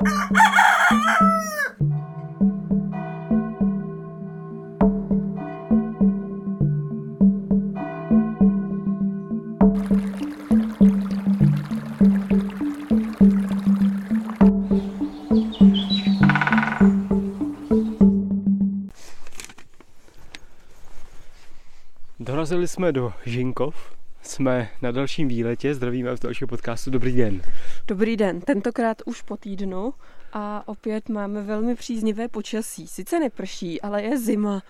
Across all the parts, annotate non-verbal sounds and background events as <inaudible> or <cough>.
Dorazili jsme do Žinkov, jsme na dalším výletě, zdravíme z dalšího podcastu, dobrý den. Dobrý den, tentokrát už po týdnu a opět máme velmi příznivé počasí. Sice neprší, ale je zima.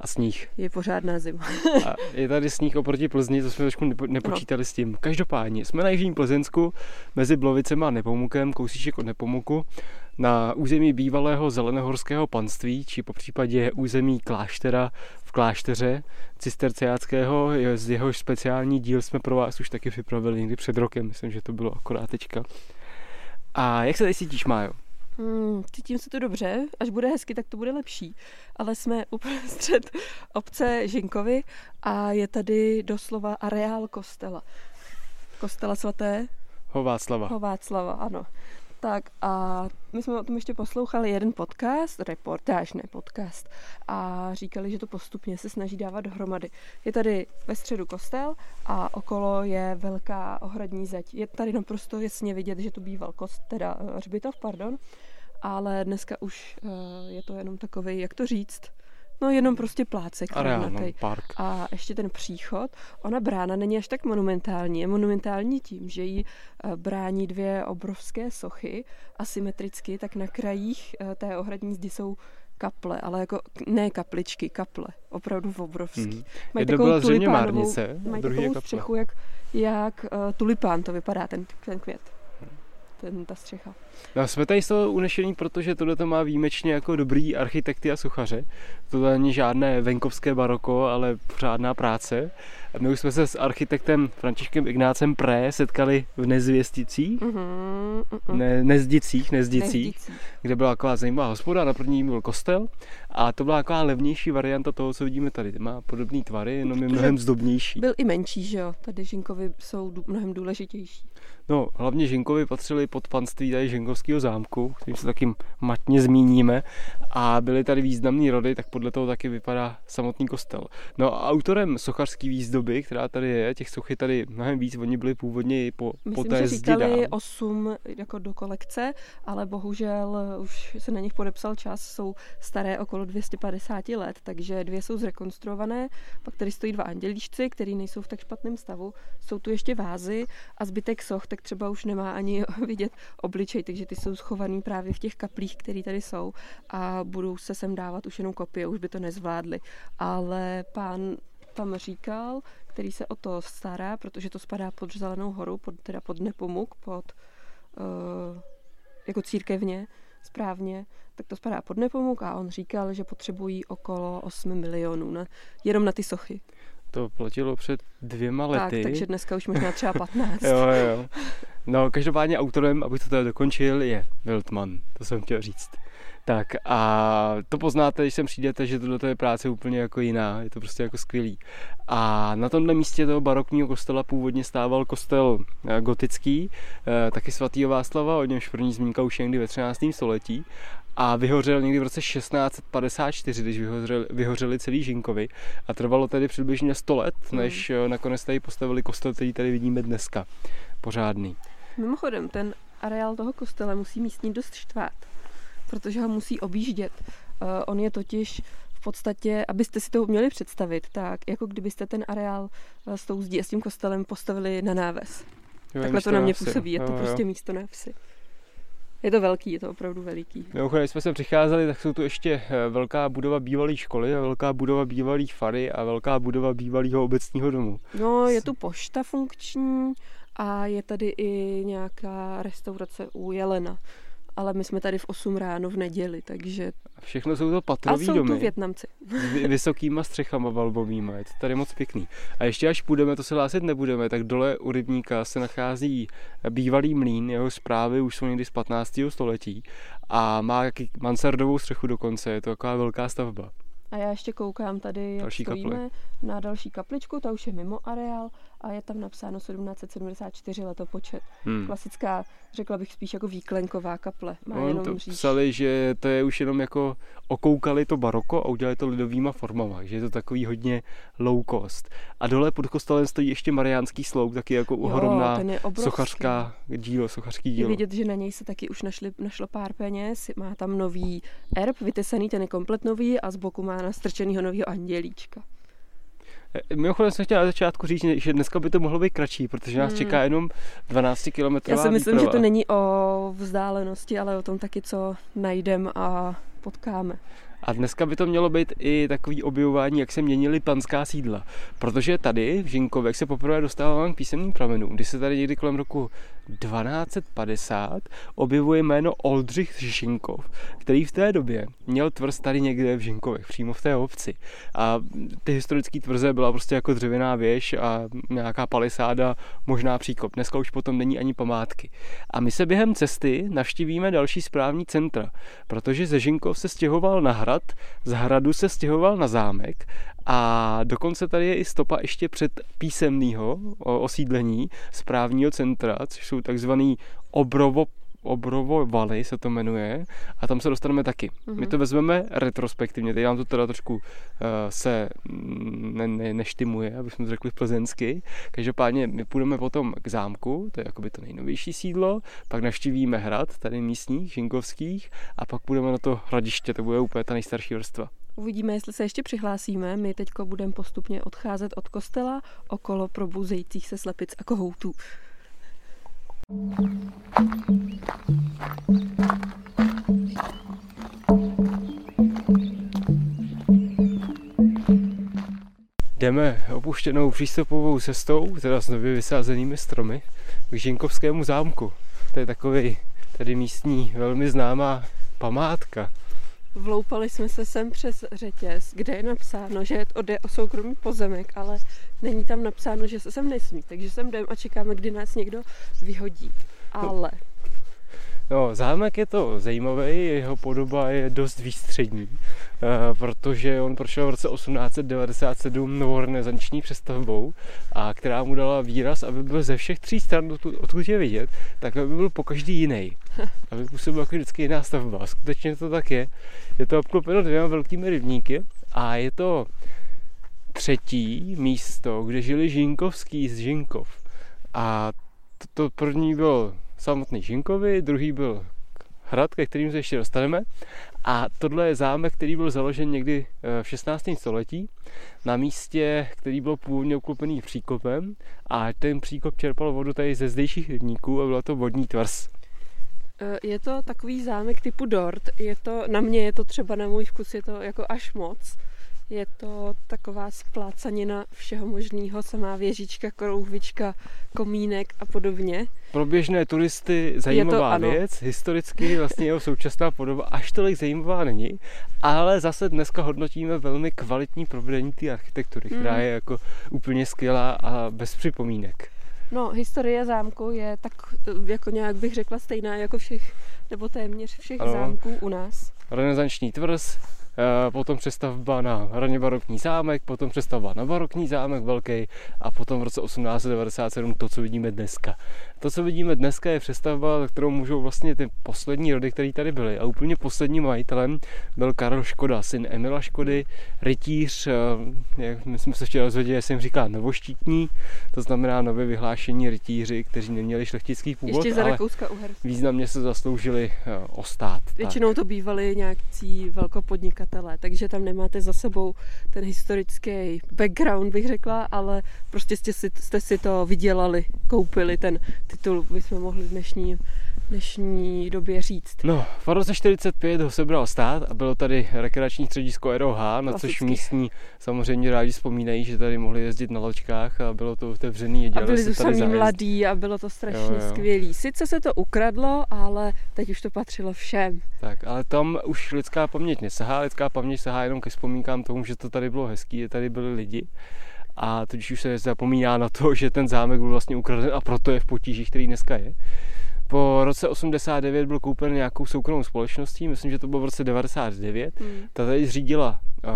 A sníh. Je pořádná zima. A je tady sníh oproti Plzni, to jsme trošku nepo, nepočítali no. s tím. Každopádně jsme na Jižním Plzeňsku mezi Blovicem a Nepomukem, kousíček od Nepomuku, na území bývalého zelenohorského panství, či po případě území kláštera klášteře cisterciáckého, z jehož speciální díl jsme pro vás už taky vypravili někdy před rokem, myslím, že to bylo akorát teďka. A jak se tady cítíš, Májo? Hmm, cítím se to dobře, až bude hezky, tak to bude lepší. Ale jsme uprostřed obce Žinkovy a je tady doslova areál kostela. Kostela svaté? Hováclava. Hováclava, ano. Tak a my jsme o tom ještě poslouchali jeden podcast, reportáž, ne podcast, a říkali, že to postupně se snaží dávat dohromady. Je tady ve středu kostel a okolo je velká ohradní zeď. Je tady naprosto jasně vidět, že tu býval kost, teda eh, hřbitov, pardon, ale dneska už uh, je to jenom takový, jak to říct, No jenom prostě plácek. Areál, no, park. A ještě ten příchod, ona brána není až tak monumentální. Je monumentální tím, že jí eh, brání dvě obrovské sochy asymetricky, tak na krajích eh, té ohradní zdi jsou kaple, ale jako ne kapličky, kaple, opravdu obrovský. Hmm. Mají takovou tulipánovou, mají takovou střechu, jak, jak uh, tulipán to vypadá, ten, ten květ ten, ta střecha. No, jsme tady z toho unešení, protože tohle to má výjimečně jako dobrý architekty a suchaře. To není žádné venkovské baroko, ale pořádná práce. A my už jsme se s architektem Františkem Ignácem Pré setkali v Nezvěsticích, mm-hmm, mm-mm. ne, Nezdicích, Nezdicích, Nezdicích, kde byla taková zajímavá hospoda, na první byl kostel a to byla taková levnější varianta toho, co vidíme tady. Má podobné tvary, jenom je mnohem zdobnější. Byl i menší, že jo? Tady Žinkovy jsou mnohem důležitější. No, hlavně Žinkovi patřili pod panství tady Žinkovského zámku, kterým se taky matně zmíníme. A byly tady významné rody, tak podle toho taky vypadá samotný kostel. No a autorem sochařské výzdoby, která tady je, těch sochy tady mnohem víc, oni byli původně i po, Myslím, po té že říkali 8 jako do kolekce, ale bohužel už se na nich podepsal čas, jsou staré okolo 250 let, takže dvě jsou zrekonstruované, pak tady stojí dva andělíčci, který nejsou v tak špatném stavu, jsou tu ještě vázy a zbytek soch, tak třeba už nemá ani <laughs> vidět obličej, takže ty jsou schovaný právě v těch kaplích, které tady jsou a budou se sem dávat už jenom kopie, už by to nezvládli. Ale pán tam říkal, který se o to stará, protože to spadá pod Zelenou horu, pod, teda pod Nepomuk, pod uh, jako církevně správně, tak to spadá pod Nepomuk a on říkal, že potřebují okolo 8 milionů na, jenom na ty sochy. To platilo před dvěma lety. Tak, takže dneska už možná třeba <laughs> 15. jo, jo. No, každopádně autorem, abych to teda dokončil, je Wildman. To jsem chtěl říct. Tak a to poznáte, když sem přijdete, že tohle je práce úplně jako jiná, je to prostě jako skvělý. A na tomhle místě toho barokního kostela původně stával kostel eh, gotický, eh, taky svatý Václava, o němž první zmínka už někdy ve 13. století a vyhořel někdy v roce 1654, když vyhořeli, vyhořeli celý Žinkovi a trvalo tedy přibližně 100 let, hmm. než hmm. nakonec tady postavili kostel, který tady vidíme dneska. Pořádný. Mimochodem, ten areál toho kostela musí místní dost štvát, protože ho musí objíždět. Uh, on je totiž v podstatě, abyste si to měli představit, tak jako kdybyste ten areál uh, s tou zdí a s tím kostelem postavili na náves. Jo, Takhle to na mě působí, je to jo, prostě jo. místo na vsi. Je to velký, je to opravdu veliký. Mimochodem, když jsme se přicházeli, tak jsou tu ještě eh, velká budova bývalé školy a velká budova bývalé fary a velká budova bývalého obecního domu. No, je tu pošta funkční a je tady i nějaká restaurace u Jelena ale my jsme tady v 8 ráno v neděli, takže... Všechno jsou to patrový domy. A jsou tu Větnamci. S vysokýma střechama valbovýma, je to tady moc pěkný. A ještě až půjdeme, to se hlásit nebudeme, tak dole u rybníka se nachází bývalý mlín, jeho zprávy už jsou někdy z 15. století a má jaký mansardovou střechu dokonce, je to taková velká stavba. A já ještě koukám tady, jak Další stojíme kapli. na další kapličku, ta už je mimo areál a je tam napsáno 1774 letopočet. Hmm. Klasická, řekla bych spíš jako výklenková kaple. Má No, jenom to psali, že to je už jenom jako okoukali to baroko a udělali to lidovýma formama, že je to takový hodně low cost. A dole pod kostelem stojí ještě Mariánský sloup, taky jako ohromná je sochařská dílo, sochařský Je dílo. vidět, že na něj se taky už našli, našlo pár peněz, má tam nový erb, vytesaný, ten je komplet nový a z boku má nastrčenýho novýho andělíčka. E, Mimochodem jsem chtěl na začátku říct, že dneska by to mohlo být kratší, protože nás Hmm. čeká jenom 12 km Já si myslím, že to není o vzdálenosti, ale o tom taky, co najdem a potkáme. A dneska by to mělo být i takový objevování, jak se měnily panská sídla. Protože tady v Žinkově, se poprvé dostávám k písemným pramenům, kdy se tady někdy kolem roku 1250 objevuje jméno Oldřich Žinkov, který v té době měl tvrz tady někde v Žinkovech, přímo v té obci. A ty historické tvrze byla prostě jako dřevěná věž a nějaká palisáda, možná příkop. Dneska už potom není ani památky. A my se během cesty navštívíme další správní centra, protože ze Žinkov se stěhoval na hrad, z hradu se stěhoval na zámek a dokonce tady je i stopa ještě před písemného osídlení správního centra, což jsou takzvaný obrovo Obrovo Valley se to jmenuje a tam se dostaneme taky. Mm-hmm. My to vezmeme retrospektivně, teď nám to teda trošku uh, se ne, ne, neštimuje, aby jsme to řekli plzensky. Každopádně my půjdeme potom k zámku, to je jakoby to nejnovější sídlo, pak navštívíme hrad tady místních, žinkovských a pak půjdeme na to hradiště, to bude úplně ta nejstarší vrstva. Uvidíme, jestli se ještě přihlásíme. My teď budeme postupně odcházet od kostela okolo probuzejících se slepic a kohoutů. Jdeme opuštěnou přístupovou cestou, teda s nově vysázenými stromy, k Žinkovskému zámku. To je takový tady místní velmi známá památka. Vloupali jsme se sem přes řetěz, kde je napsáno, že jde o soukromý pozemek, ale není tam napsáno, že se sem nesmí. Takže sem jdeme a čekáme, kdy nás někdo vyhodí. Ale No, zámek je to zajímavý, jeho podoba je dost výstřední, eh, protože on prošel v roce 1897 novorenesanční přestavbou, a která mu dala výraz, aby byl ze všech tří stran, odkud- odkud je vidět, tak aby byl po každý jiný. <laughs> Aby působil jako vždycky jiná stavba. A skutečně to tak je. Je to obklopeno dvěma velkými rybníky a je to třetí místo, kde žili Žinkovský z Žinkov. A to, to první byl samotný Žinkovi, druhý byl hrad, ke kterým se ještě dostaneme. A tohle je zámek, který byl založen někdy eh, v 16. století na místě, který byl původně oklopený příkopem a ten příkop čerpal vodu tady ze zdejších rybníků a byla to vodní tvrz. E, je to takový zámek typu dort. Je to, na mě je to třeba na můj vkus, je to jako až moc. Je to taková splácanina všeho možného, samá věžička, krouhvička, komínek a podobně. Pro běžné turisty zajímavá ano. věc, historicky vlastně jeho současná podoba až tolik zajímavá není, ale zase dneska hodnotíme velmi kvalitní provedení té architektury, která Hmm. je jako úplně skvělá a bez připomínek. No, historie zámku je tak, e, jako nějak bych řekla, stejná jako všech, nebo téměř všech Ano. zámků u nás. Renesanční tvrz, eh, potom přestavba na raně barokní zámek, potom přestavba na barokní zámek velký a potom v roce 1897 to, co vidíme dneska. To, co vidíme dneska, je přestavba, za kterou můžou vlastně ty poslední rody, které tady byly. A úplně posledním majitelem byl Karel Škoda, syn Emila Škody, rytíř, eh, jak my jsme se ještě dozvěděli, jim říká novoštítní, to znamená nově vyhlášení rytíři, kteří neměli šlechtický původ, Ještě za ale významně se zasloužili eh, o stát. Tak. Většinou to bývali nějakcí velkopodnikatelé, takže tam nemáte za sebou ten historický background, bych řekla, ale prostě jste si, jste si to vydělali, koupili ten titul, bychom mohli dnešní, dnešní době říct. No, v roce 45 ho sebral stát a bylo tady rekreační středisko ROH, na což Klasicky. místní samozřejmě rádi vzpomínají, že tady mohli jezdit na loďkách a bylo to otevřený. A dělali byli se tu zájezdy. mladí a bylo to strašně Jo, jo. skvělý. Sice se to ukradlo, ale teď už to patřilo všem. Tak, ale tam už lidská paměť nesahá, lidská paměť sahá jenom ke vzpomínkám tomu, že to tady bylo hezký, že tady byli lidi. A tudíž už se zapomíná na to, že ten zámek byl vlastně ukraden a proto je v potížích, který dneska je. Po roce 89 byl koupen nějakou soukromou společností, myslím, že to bylo v roce 99. Hmm. Ta tady zřídila uh,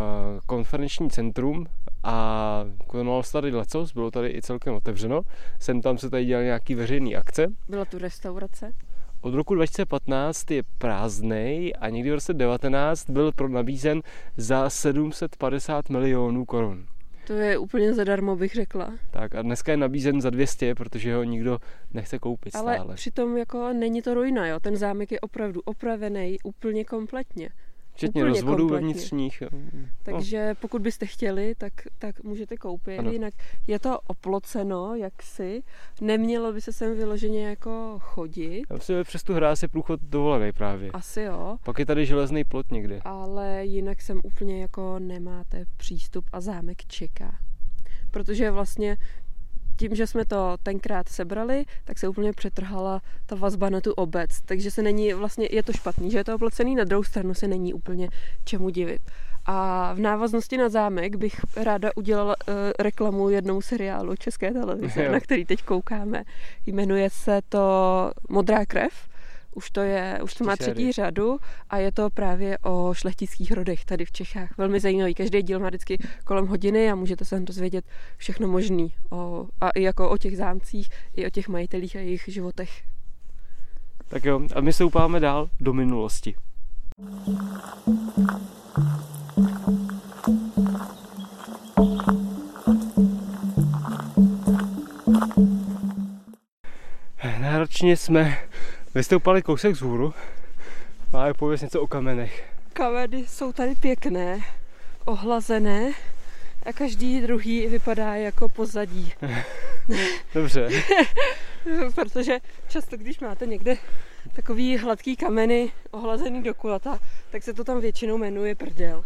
konferenční centrum a konalo se tady lecos, bylo tady i celkem otevřeno. Sem tam se tady dělali nějaký veřejný akce. Byla tu restaurace? Od roku 2015 je prázdnej a někdy v roce 2019 byl pro nabízen za 750 milionů korun. To je úplně zadarmo, bych řekla. Tak a dneska je nabízen za 200, protože ho nikdo nechce koupit Ale stále. přitom jako není to ruina, jo. Ten zámek je opravdu opravený úplně kompletně. Včetně Úplně rozvodů kompletně. vevnitřních. Jo. Takže pokud byste chtěli, tak, tak můžete koupit. Ano. Jinak je to oploceno jaksi. Nemělo by se sem vyloženě jako chodit. Já myslím, že přes tu hráz je průchod dovolený právě. Asi jo. Pak je tady železný plot někde. Ale jinak sem úplně jako nemáte přístup a zámek čeká. Protože vlastně tím, že jsme to tenkrát sebrali, tak se úplně přetrhala ta vazba na tu obec. Takže se není, vlastně je to špatný, že je to oplocený, na druhou stranu se není úplně čemu divit. A v návaznosti na zámek bych ráda udělala uh, reklamu jednou seriálu České televize, jo. na který teď koukáme. Jmenuje se to Modrá krev už to, je, už to má třetí řadu a je to právě o šlechtických rodech tady v Čechách. Velmi zajímavý. Každý díl má vždycky kolem hodiny a můžete se dozvědět všechno možný. O, a i jako o těch zámcích, i o těch majitelích a jejich životech. Tak jo, a my se upáme dál do minulosti. Náročně jsme Vystoupali kousek z hůru. Máme pověst něco o kamenech. Kameny jsou tady pěkné, ohlazené a každý druhý vypadá jako pozadí. <laughs> Dobře. <laughs> Protože často, když máte někde takový hladký kameny ohlazený do kulata, tak se to tam většinou jmenuje prdel.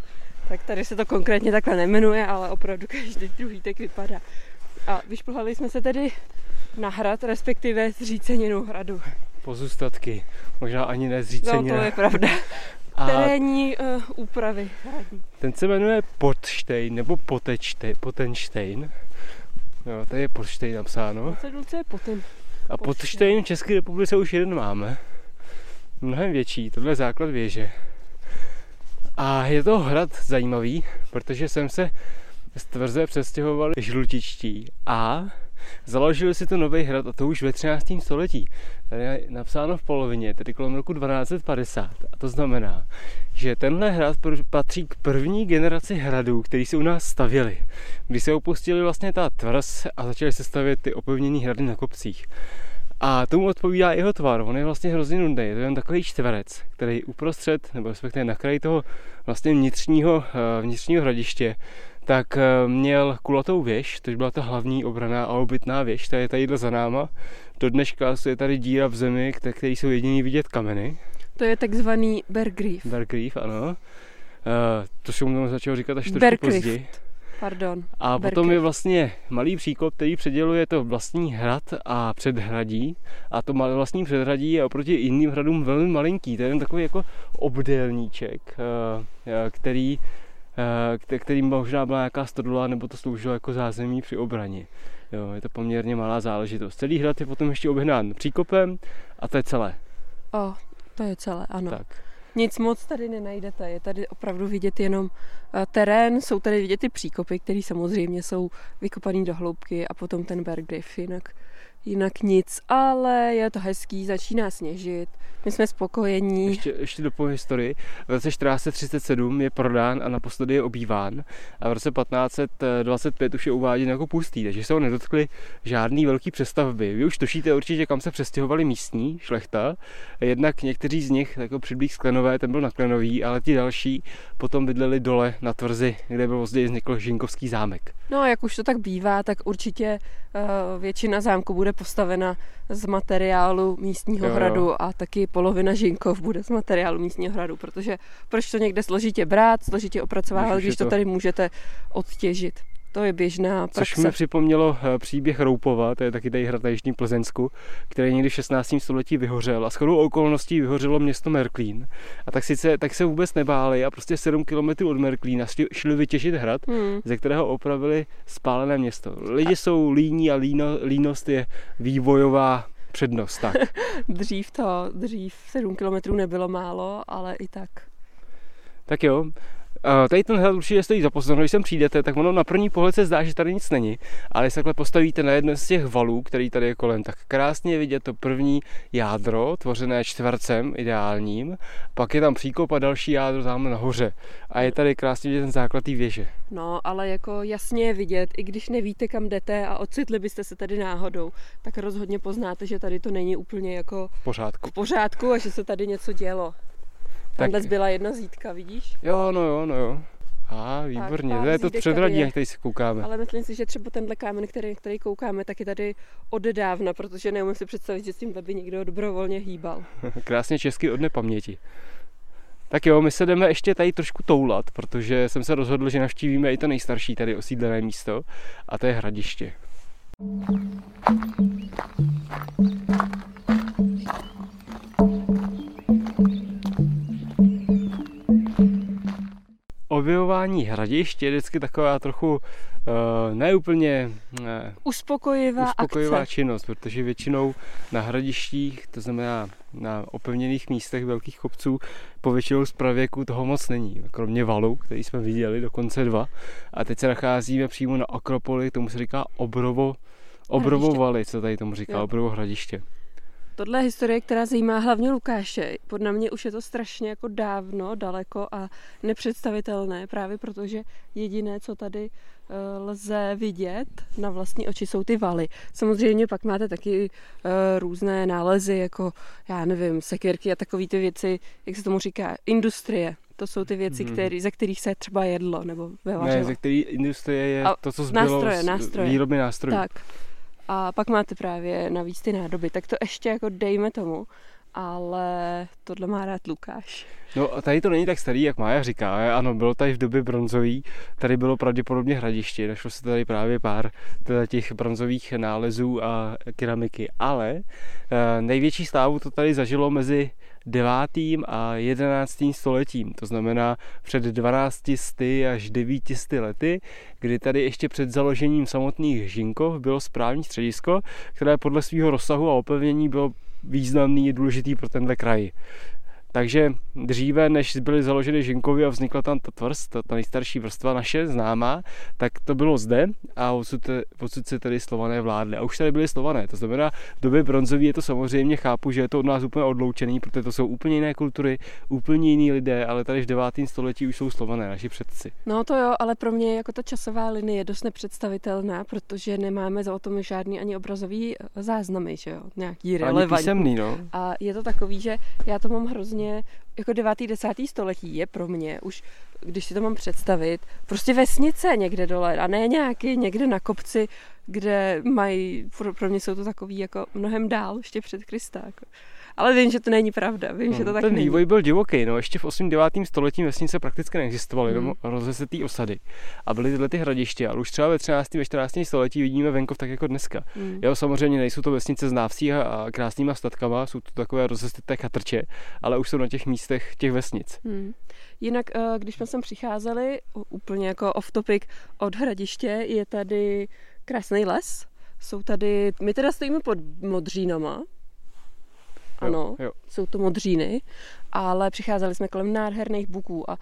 Tak tady se to konkrétně takhle nemenuje, ale opravdu každý druhý tak vypadá. A vyšplhali jsme se tedy na hrad, respektive zříceninu hradu pozůstatky, možná ani nezříceně. No, to je pravda. <laughs> A Terénní uh, úpravy. Ten se jmenuje Potštejn nebo Potečte, Potenštejn. Jo, tady je Potštejn napsáno. Cedulce je Poten. A Potštejn v České republice už jeden máme. Mnohem větší, tohle je základ věže. A je to hrad zajímavý, protože jsem se z tvrze přestěhovali žlutičtí a Založili si to nový hrad a to už ve 13. století. Tady je napsáno v polovině, tedy kolem roku 1250. A to znamená, že tenhle hrad patří k první generaci hradů, který se u nás stavěli. Když se opustili vlastně ta tvrz a začaly se stavět ty opevněné hrady na kopcích. A tomu odpovídá jeho tvar. On je vlastně hrozně nudný. Je to jen takový čtverec, který uprostřed, nebo respektive na kraji toho vlastně vnitřního, eh, vnitřního hradiště tak eh, měl kulatou věž, to byla ta hlavní obraná a obytná věž, ta je tady za náma. Do dneška je tady díra v zemi, které jsou jediný vidět kameny. To je takzvaný Bergrief. Bergrief, ano. Uh, to se mu začal říkat až trošku později. Pardon. A Berkrief. potom je vlastně malý příkop, který předěluje to vlastní hrad a předhradí. A to vlastní předhradí je oproti jiným hradům velmi malinký. To je jen takový jako obdélníček, uh, který Eh, kterým možná byla nějaká stodula, nebo to sloužilo jako zázemí při obraně. Jo, je to poměrně malá záležitost. Celý hrad je potom ještě obhnán příkopem a to je celé. O, to je celé, ano. Tak. Nic moc tady nenajdete, je tady opravdu vidět jenom eh, terén, jsou tady vidět ty příkopy, které samozřejmě jsou vykopané do hloubky a potom ten Bergriff, jinak jinak nic, ale je to hezký, začíná sněžit, my jsme spokojení. Ještě, ještě do historii. V roce 1437 je prodán a naposledy je obýván a v roce 1525 už je uváděn jako pustý, takže se ho nedotkli žádný velký přestavby. Vy už tušíte určitě, kam se přestěhovali místní šlechta. Jednak někteří z nich, jako přiblíž Sklenové, ten byl na Klenový, ale ti další potom bydleli dole na tvrzi, kde byl později vznikl Žinkovský zámek. No a jak už to tak bývá, tak určitě uh, většina zámku bude postavena z materiálu místního jo, hradu jo. a taky polovina žinkov bude z materiálu místního hradu, protože proč to někde složitě brát, složitě opracovávat, když to tady můžete odtěžit. To je běžná praxe. Což mi připomnělo eh, příběh Roupova, to je taky tady hrad na Jižním Plzeňsku, který někdy v 16. století vyhořel a shodou okolností vyhořelo město Merklín. A tak, sice, tak se vůbec nebáli a prostě 7 km od Merklína šli, šli vytěžit hrad, hmm. ze kterého opravili spálené město. Lidi a... jsou líní a líno, línost je vývojová přednost, tak. <laughs> dřív to, dřív 7 kilometrů nebylo málo, ale i tak. Tak jo, tady ten hrad určitě stojí za pozornost, když sem přijdete, tak ono na první pohled se zdá, že tady nic není, ale když takhle postavíte na jedno z těch valů, který tady je kolem, tak krásně je vidět to první jádro, tvořené čtvercem ideálním, pak je tam příkop a další jádro tam nahoře a je tady krásně vidět ten základ té věže. No, ale jako jasně je vidět, i když nevíte, kam jdete a ocitli byste se tady náhodou, tak rozhodně poznáte, že tady to není úplně jako v pořádku, v pořádku a že se tady něco dělo. Tamhle tak... byla jedna zítka, vidíš? Jo, no jo, no jo. A, výborně, to je to předradí, jak tady se koukáme. Ale myslím si, že třeba tenhle kámen, který, který koukáme, tak je tady od dávna, protože neumím si představit, že s tím by někdo dobrovolně hýbal. <laughs> Krásně česky od nepaměti. Tak jo, my se jdeme ještě tady trošku toulat, protože jsem se rozhodl, že navštívíme i to nejstarší tady osídlené místo a to je Hradiště. Objevování hradišť je vždycky taková trochu uh, neúplně uh, uspokojivá, uspokojivá akce. činnost, protože většinou na hradištích, to znamená na opevněných místech velkých kopců, po většinou z pravěku toho moc není, kromě valu, který jsme viděli, dokonce dva. A teď se nacházíme přímo na Akropoli, tomu se říká Obrovo, Obrovo valy, co tady tomu říká, jo. Obrovo hradiště. Tohle je historie, která zajímá hlavně Lukáše. Podle mě už je to strašně jako dávno, daleko a nepředstavitelné, právě protože jediné, co tady eh, lze vidět na vlastní oči, jsou ty valy. Samozřejmě pak máte taky uh, různé nálezy, jako, já nevím, sekirky a takové ty věci, jak se tomu říká, industrie. To jsou ty věci, mm-hmm. který, ze kterých se třeba jedlo nebo vyvařilo. Ne, ze který industrie je a to, co zbylo nástroje, nástroje. výroby nástrojů. Tak. A pak máte právě navíc ty nádoby, tak to ještě jako dejme tomu, ale tohle má rád Lukáš. No a tady to není tak starý, jak Mája říká. Ano, bylo tady v době bronzový, tady bylo pravděpodobně hradiště, našlo se tady právě pár těch bronzových nálezů a keramiky, ale eh, největší slávu to tady zažilo mezi 9. a 11. stoletím, to znamená před 12 až 900 lety, kdy tady ještě před založením samotných Žinkov bylo správní středisko, které podle svého rozsahu a opevnění bylo významný a důležitý pro tenhle kraj. Takže dříve, než byly založeny Žinkovy a vznikla tam ta tvrz, ta, ta nejstarší vrstva naše známá, tak to bylo zde a odsud, odsud se tady slované vládly. A už tady byly slované, to znamená, v době bronzové je to samozřejmě, chápu, že je to od nás úplně odloučený, protože to jsou úplně jiné kultury, úplně jiní lidé, ale tady v 9. století už jsou slované, naši předci. No to jo, ale pro mě jako ta časová linie je dost nepředstavitelná, protože nemáme za o tom žádný ani obrazový eh, záznamy, že jo, nějaký relevantní. Písemný, no. A je to takový, že já to mám hrozně vlastně jako 9. 10. století je pro mě už, když si to mám představit, prostě vesnice někde dole a ne nějaký někde na kopci, kde mají, pro, pro mě jsou to takový jako mnohem dál, ještě před Krista. Jako. Ale vím, že to není pravda, vím, hmm, že to tak Ten není. vývoj byl divoký, no ještě v 8. 9. století vesnice prakticky neexistovaly, hmm. rozesetý osady. A byly tyhle ty hradiště, ale už třeba ve 13. a 14. století vidíme venkov tak jako dneska. Hmm. Jo, samozřejmě nejsou to vesnice s návsí a krásnýma statkama, jsou to takové rozeseté chatrče, ale už jsou na těch místech těch vesnic. Hmm. Jinak, eh, když jsme sem přicházeli, úplně jako off topic od hradiště, je tady krásný les. Jsou tady, my teda stojíme pod Modřínama, ano, jo. jsou to modříny, ale přicházeli jsme kolem nádherných buků a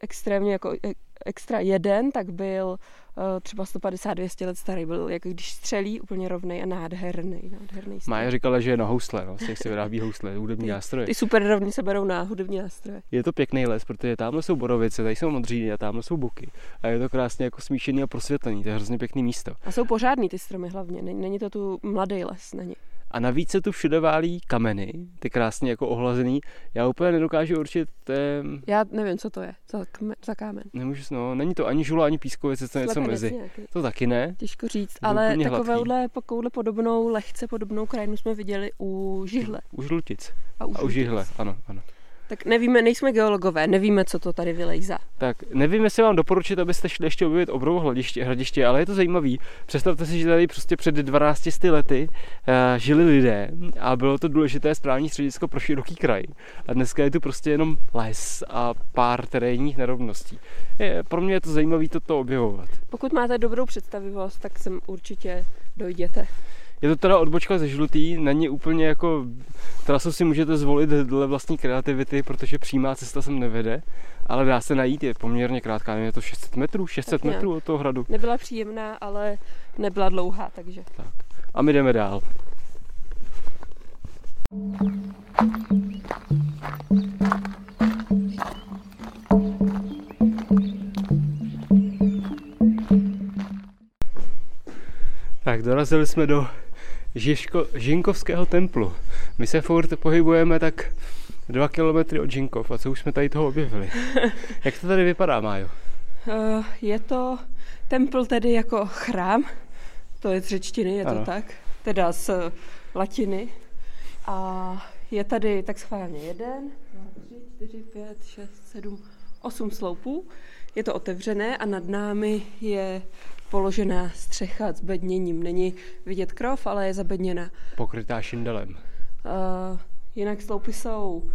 extrémně jako e, extra jeden, tak byl uh, třeba 150-200 let starý, byl jako když střelí úplně rovnej a nádherný, nádherný Mája říkala, že je na housle, no, z těch se vyrábí housle, hudební ty, nástroje. Ty super rovny se berou na hudební nástroje. Je to pěkný les, protože tamhle jsou borovice, tady jsou modříny a tamhle jsou buky. A je to krásně jako smíšený a prosvětlený, to je hrozně pěkný místo. A jsou pořádný ty stromy hlavně, není to tu mladý les, není. A navíc se tu všude válí kameny, ty krásně jako ohlazený. Já úplně nedokážu určit... Tém... Já nevím, co to je za, kme, za kámen. Nemůžu, no, není to ani žula, ani pískovice, je to něco mezi. Nějaký. To taky ne. Těžko říct, ale takovouhle, takovouhle podobnou, lehce podobnou krajinu jsme viděli u Žihle. U Žlutic. A u, a u Žihle, ano, ano. Tak nevíme, nejsme geologové, nevíme, co to tady vylejzá. Tak nevím, jestli vám doporučit, abyste šli ještě objevit obrovou hladiště, hradiště, ale je to zajímavý. Představte si, že tady prostě před 12 lety uh, žili lidé a bylo to důležité správní středisko pro široký kraj. A dneska je tu prostě jenom les a pár terénních nerovností. Je, pro mě je to zajímavé toto objevovat. Pokud máte dobrou představivost, tak sem určitě dojděte. Je to teda odbočka ze žlutý, není úplně jako, trasu si můžete zvolit dle vlastní kreativity, protože přímá cesta sem nevede, ale dá se najít, je poměrně krátká, je to 600 metrů, 600 Tak metrů od toho hradu. Nebyla příjemná, ale nebyla dlouhá, takže. Tak. A my jdeme dál. Tak dorazili jsme do Žižko, Žinkovského templu. My se furt pohybujeme tak dva kilometry od Žinkov a co už jsme tady toho objevili. <laughs> Jak to tady vypadá, Májo? Uh, je to templ tedy jako chrám, to je z řečtiny, je to Ano. tak, teda z eh, latiny. A je tady tak schválně jeden, dva, tři, čtyři, pět, šest, sedm, osm sloupů. Je to otevřené a nad námi je položená střecha s bedněním. Není vidět krov, ale je zabedněna. Pokrytá šindelem. Uh, jinak sloupy jsou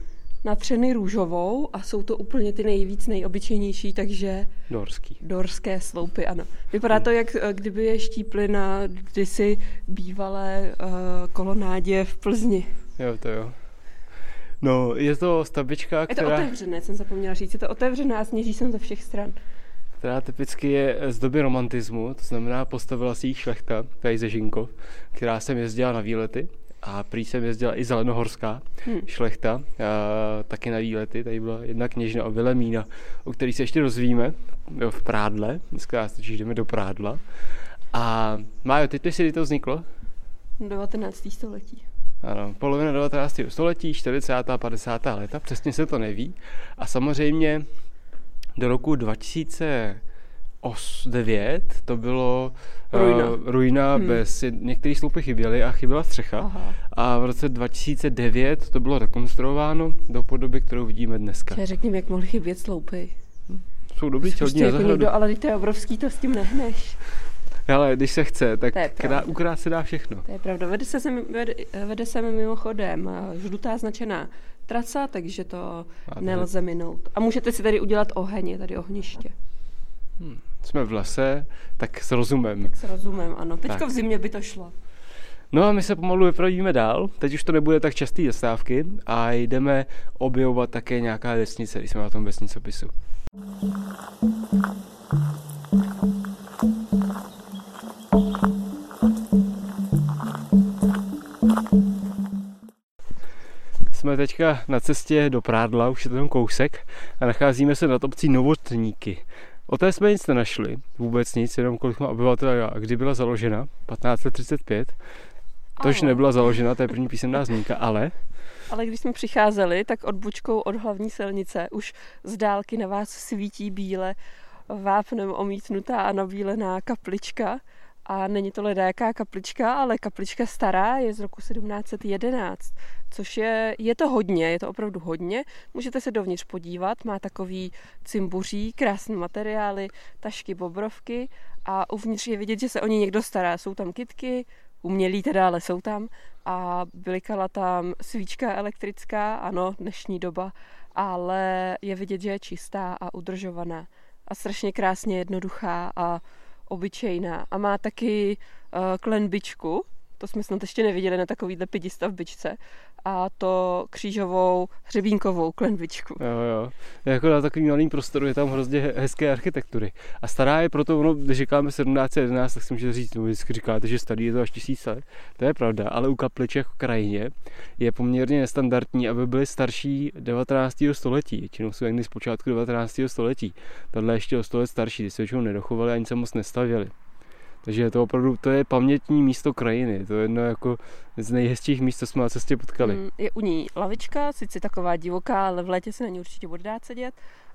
natřeny růžovou a jsou to úplně ty nejvíc nejobyčejnější, takže Dorský. dorské sloupy, ano. Vypadá to, jak eh, kdyby je štípli na kdysi bývalé uh, kolonádě v Plzni. Jo, to jo. No, je to stavbička, Je to která, otevřené, jsem zapomněla říct. Je to otevřené a sněží sem ze všech stran. která typicky je z doby romantismu, to znamená postavila si ji šlechta, tady ze Žinkov, která sem jezdila na výlety a prý sem jezdila i zelenohorská Hm. šlechta, a taky na výlety, tady byla jedna kněžna o Vilemína, o který se ještě rozvíme jo, v Prádle, dneska totiž jdeme do Prádla. A Májo, teď ty si, kdy to vzniklo? 19. století. Ano, polovina 19. století, 40. a 50. léta, přesně se to neví. A samozřejmě do roku 2009 to bylo Ruina. Uh, ruina Hmm. bez, některé sloupy chyběly a chyběla střecha. Aha. A v roce 2009 to bylo rekonstruováno do podoby, kterou vidíme dneska. Já řekni mi, jak mohly chybět sloupy. Jsou dobrý Prostě čelní na jako zahradu. někdo, ale teď to je obrovský, to s tím nehneš. Ale když se chce, tak krá, ukrát se dá všechno. To je pravda. Vede se, sem, vede, vede se mi mimochodem eh, žlutá značená trasa, takže to A nelze minout. A můžete si tady udělat oheň, je tady ohniště. Jsme v lese, tak s rozumem. Tak s rozumem, ano. Teďko Tak. v zimě by to šlo. No a my se pomalu vypravíme dál. Teď už to nebude tak častý zastávky a jdeme objevovat také nějaká vesnice, když jsme na tom vesnicopisu. Jsme teďka na cestě do Prádla, už je to ten kousek a nacházíme se nad obcí Novotníky. O té jsme nic nenašli, vůbec nic, jenom kolik má obyvatel a kdy byla založena, 1535. Tož nebyla založena, to je první písemná zmínka, ale Ale když jsme přicházeli, tak odbočkou od hlavní silnice už z dálky na vás svítí bíle vápnem omítnutá a nabílená kaplička. A není to ledajaká kaplička, ale kaplička stará je z roku 1711, což je, je to hodně, je to opravdu hodně. Můžete se dovnitř podívat, má takový cimbuří, krásné materiály, tašky, bobrovky a uvnitř je vidět, že se o ní někdo stará. Jsou tam kitky, umělí teda, ale jsou tam a blikala tam svíčka elektrická, ano, dnešní doba, ale je vidět, že je čistá a udržovaná a strašně krásně jednoduchá a obyčejná. A má taky uh, klenbičku, to jsme snad ještě neviděli na takovýhle pidistavbičce, a to křížovou hřebínkovou klenbičku. jo, jo. Jako na takovým malým prostoru je tam hrozně he- hezké architektury. A stará je proto, ono, když říkáme 1711, tak si můžete říct, no, vždycky říkáte, že starý je to až tisíc let. To je pravda, ale u kapliček v krajině je poměrně nestandardní, aby byly starší 19. století. Většinou jsou někdy z počátku 19. století. Tohle je ještě o 100 let starší, ty se většinou nedochovaly ani se moc nestavěly. Takže je to opravdu, to je pamětní místo krajiny. To je jedno jako z nejhezčích míst, co jsme na cestě potkali. Mm, Je u ní lavička, sice taková divoká, ale v létě se na ní určitě bude dát sedět.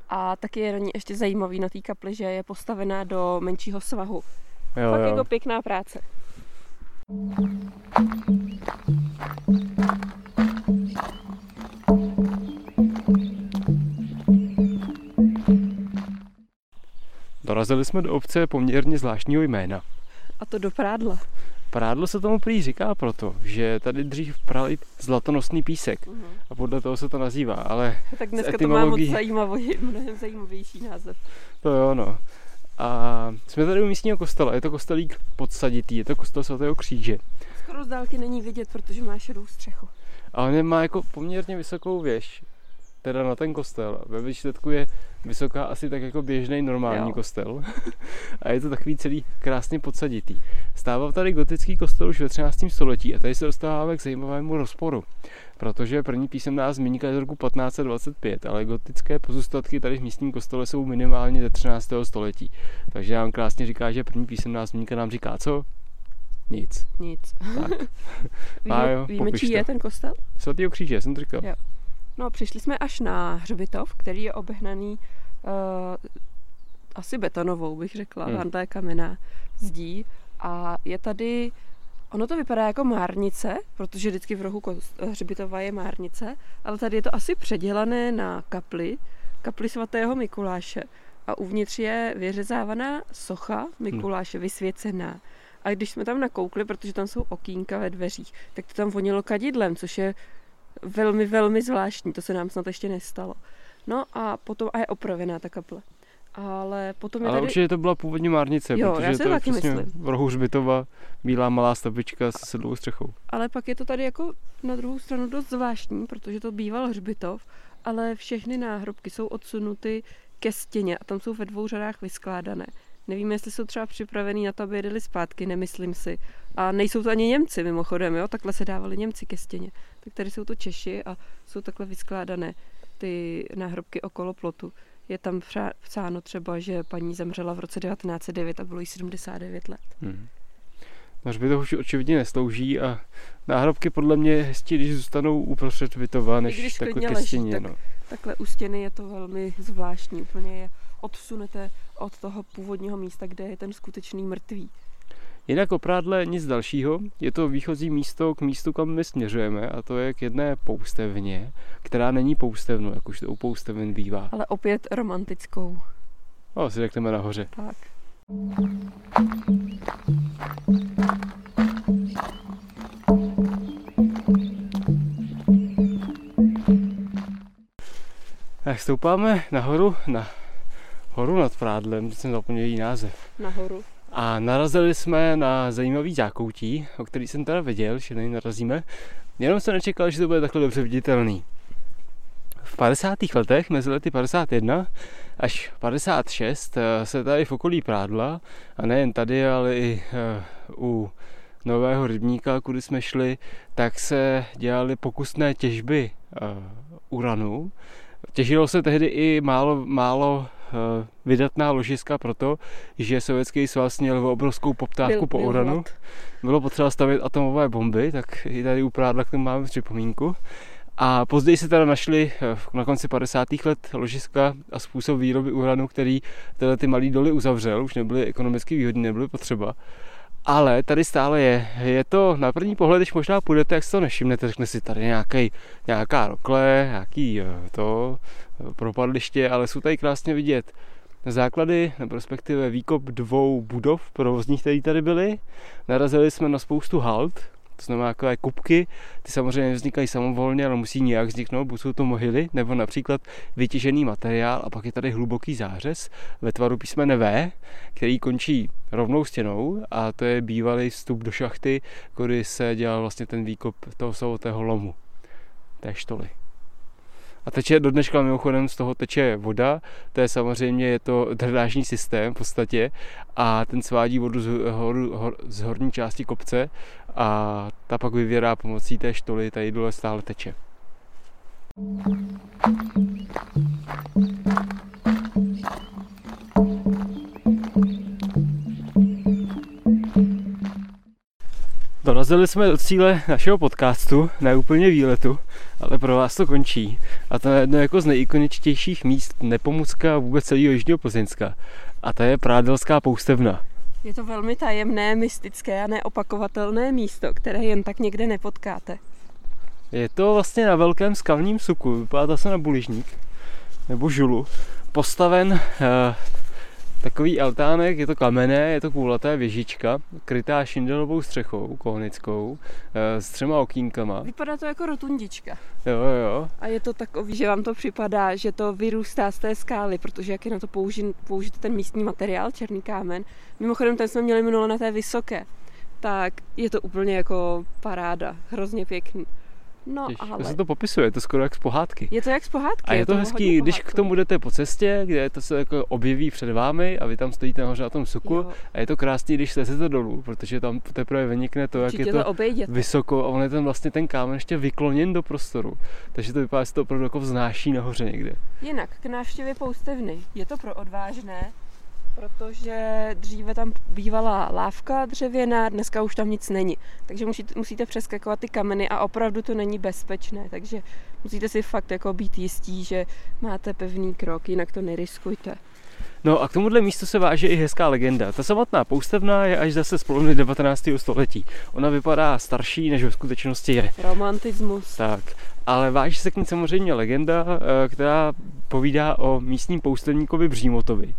A taky je na ní ještě zajímavý na té kapli, že je postavená do menšího svahu. Jo, Fakt jo. jako pěkná práce. Dorazili jsme do obce poměrně zvláštního jména. A to do prádla. Prádlo se tomu prý říká proto, že tady dřív prali zlatonosný písek Mhm. a podle toho se to nazývá, ale Tak dneska to má moc etymologií. zajímavý, mnohem zajímavější název. to jo no. A jsme tady u místního kostela, je to kostelík podsaditý, je to kostel svatého kříže. Skoro z dálky není vidět, protože má šedou střechu. A on má jako poměrně vysokou věž, teda na ten kostel. Ve výsledku je vysoká asi tak jako běžný normální jo. kostel. <laughs> a je to takový celý krásně podsaditý. Stával tady gotický kostel už ve 13. století a tady se dostáváme k zajímavému rozporu. Protože první písemná zmínka je z roku 1525, ale gotické pozůstatky tady v místním kostele jsou minimálně ze 13. století. Takže nám krásně říká, že první písemná zmínka nám říká co? Nic. Nic. Tak. <laughs> <laughs> víme, jo, víme čí je ten kostel? Svatý kříže, jsem to říkal. Jo. No, přišli jsme až na hřbitov, který je obehnaný uh, asi betonovou, bych řekla, hmm. je kamená zdí. A je tady, ono to vypadá jako márnice, protože vždycky v rohu hřbitova je márnice, ale tady je to asi předělané na kapli, kapli svatého Mikuláše. A uvnitř je vyřezávaná socha Mikuláše, vysvěcená. A když jsme tam nakoukli, protože tam jsou okýnka ve dveřích, tak to tam vonilo kadidlem, což je velmi, velmi zvláštní, to se nám snad ještě nestalo. No a potom, a je opravená ta kaple. Ale potom je Ale tady... určitě to byla původní márnice, jo, protože já to je taky přesně myslím. v rohu Žbitova bílá malá stavbička se sedlou střechou. Ale pak je to tady jako na druhou stranu dost zvláštní, protože to býval hřbitov, ale všechny náhrobky jsou odsunuty ke stěně a tam jsou ve dvou řadách vyskládané. Nevím, jestli jsou třeba připravený na to, aby jedili zpátky, nemyslím si. A nejsou to ani Němci mimochodem, jo? takhle se dávali Němci ke stěně. Tak tady jsou to Češi a jsou takhle vyskládané ty náhrobky okolo plotu. Je tam psáno třeba, že paní zemřela v roce 1909 a bylo jí 79 let. Hmm. by to už očividně neslouží a náhrobky podle mě hezčí, když zůstanou uprostřed Vitova, než když takhle ke stěně. tak, no. Takhle u stěny je to velmi zvláštní, úplně je odsunete od toho původního místa, kde je ten skutečný mrtvý. Jinak o prádle nic dalšího. Je to výchozí místo k místu, kam my směřujeme a to je k jedné poustevně, která není poustevnou, jak už to u poustevin bývá. Ale opět romantickou. O, si řekneme nahoře. Tak. Tak stoupáme nahoru na horu nad Prádlem, jsem zapomněl její název. Nahoru. A narazili jsme na zajímavý zákoutí, o který jsem teda věděl, že na něj narazíme. Jenom jsem nečekal, že to bude takhle dobře viditelný. V 50. letech, mezi lety 51 až 56, eh, se tady v okolí Prádla, a nejen tady, ale i eh, u nového rybníka, kudy jsme šli, tak se dělaly pokusné těžby uh, uranu. Těžilo se tehdy i málo, málo Eh, vydatná ložiska proto, že Sovětský svaz měl obrovskou poptávku byl, po byl uranu. Hlad. Bylo potřeba stavět atomové bomby, tak i tady u Prádla k tomu máme připomínku. A později se teda našli eh, na konci 50. let ložiska a způsob výroby uranu, který tyhle ty malý doly uzavřel, už nebyly ekonomicky výhodné, nebyly potřeba. Ale tady stále je. Je to na první pohled, když možná půjdete, jak si to nevšimnete, řekne si tady nějaký, nějaká rokle, nějaký eh, to, propadliště, ale jsou tady krásně vidět základy, nebo respektive výkop dvou budov provozních, které tady byly. Narazili jsme na spoustu halt, to znamená takové kupky, ty samozřejmě nevznikají samovolně, ale musí nějak vzniknout, buď jsou to mohyly, nebo například vytěžený materiál. A pak je tady hluboký zářez ve tvaru písmene V, který končí rovnou stěnou. A to je bývalý vstup do šachty, kdy se dělal vlastně ten výkop toho samotného lomu, té štoly. A teče do dneška mimochodem z toho teče voda, to je samozřejmě je to drenážní systém v podstatě. A ten svádí vodu z, hor, hor, z horní části kopce a ta pak vyvěrá pomocí té štoly, tady dole stále teče. Dorazili jsme do cíle našeho podcastu, ne úplně výletu, ale pro vás to končí. A to je jedno jako z nejikoničtějších míst Nepomucka a vůbec celého Jižního Plzeňska. A to je Prádelská poustevna. Je to velmi tajemné, mystické a neopakovatelné místo, které jen tak někde nepotkáte. Je to vlastně na velkém skalním suku, vypadá to se na buližník, nebo žulu, postaven uh, takový altánek, je to kamenné, je to kulaté věžička, krytá šindelovou střechou, konickou, eh, s třema okýnkama. Vypadá to jako rotundička. Jo, jo. A je to takový, že vám to připadá, že to vyrůstá z té skály, protože jak je na to použit, použít ten místní materiál, černý kámen. Mimochodem, ten jsme měli minule na té vysoké. Tak je to úplně jako paráda, hrozně pěkný. No, Jež, ale... se to popisuje, je to skoro jak z pohádky. Je to jak z pohádky. A je to, hezký, když k tomu jdete po cestě, kde to se jako objeví před vámi a vy tam stojíte nahoře na tom suku Jo. a je to krásný, když se to dolů, protože tam teprve vynikne to, jak Určitě je to to obejděte. vysoko a on je ten vlastně ten kámen ještě vykloněn do prostoru. Takže to vypadá, že se to opravdu jako vznáší nahoře někde. Jinak k návštěvě poustevny. Je to pro odvážné, protože dříve tam bývala lávka dřevěná, dneska už tam nic není. Takže musíte, musíte přeskakovat ty kameny a opravdu to není bezpečné. Takže musíte si fakt jako být jistí, že máte pevný krok, jinak to neriskujte. No a k tomuhle místu se váže i hezká legenda. Ta samotná poustevna je až zase z poloviny 19. století. Ona vypadá starší, než ve skutečnosti je. Romantismus. Tak, ale váží se k ní samozřejmě legenda, eh, která povídá o místním poustevníkovi Břímotovi,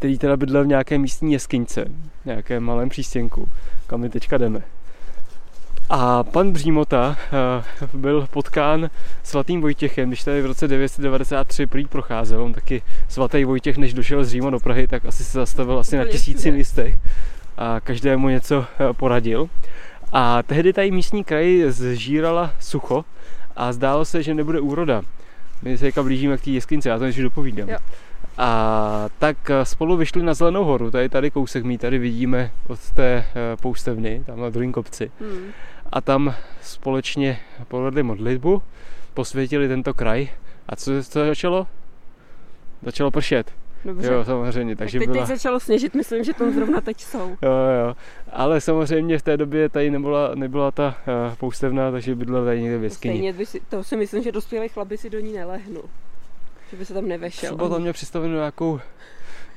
který teda bydlel v nějaké místní jeskyňce, nějakém malém přístěnku, kam my teďka jdeme. A pan Břímota eh, byl potkán svatým Vojtěchem, když tady v roce 993 prý procházel. On taky svatý Vojtěch, než došel z Říma do Prahy, tak asi se zastavil asi na tisíci místech a každému něco eh, poradil. A tehdy tady místní kraj zžírala sucho a zdálo se, že nebude úroda. My se teďka blížíme k té jeskynici, já to než dopovídám. Jo. A tak eh, spolu vyšli na Zelenou horu, tady tady kousek my tady vidíme od té eh, poustevny, tam na druhém kopci. Hmm. A tam společně povedli modlitbu, posvětili tento kraj. A co, co začalo? Začalo pršet. Dobře. Jo, samozřejmě, tak takže teď, byla... teď začalo sněžit, myslím, že tam zrovna teď jsou. <laughs> Jo, jo. Ale samozřejmě v té době tady nebyla, nebyla ta uh, poustevna, takže bydlel tady někde v jeskyni. Stejně to si myslím, že dospělý chlap by si do ní nelehnu. Že by se tam nevešel. Třeba tam měl přistavenou nějakou,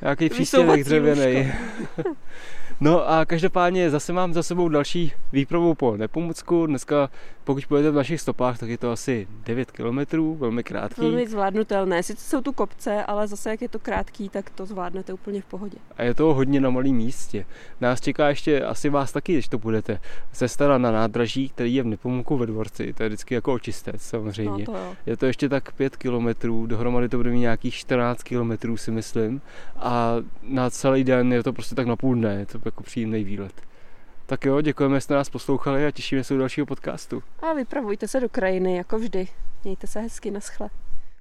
nějaký přístěnek dřevěný. <laughs> no a každopádně zase mám za sebou další výpravu po Nepomucku. Dneska, pokud půjdete v našich stopách, tak je to asi 9 kilometrů, velmi krátký. Velmi zvládnutelné. Sice jsou tu kopce, ale zase jak je to krátký, tak to zvládnete úplně v pohodě. A je toho hodně na malém místě. Nás čeká ještě, asi vás taky, když to budete, cesta na nádraží, který je v Nepomůku ve dvorci. To je vždycky jako očistec samozřejmě. No to jo. Je to ještě tak 5 kilometrů, dohromady to bude mít nějakých 14 kilometrů si myslím. A na celý den je to prostě tak na půl dne, je to jako příjemný výlet. Tak jo, děkujeme, že jste nás poslouchali a těšíme se u dalšího podcastu. A vypravujte se do krajiny, jako vždy. Mějte se hezky, naschle.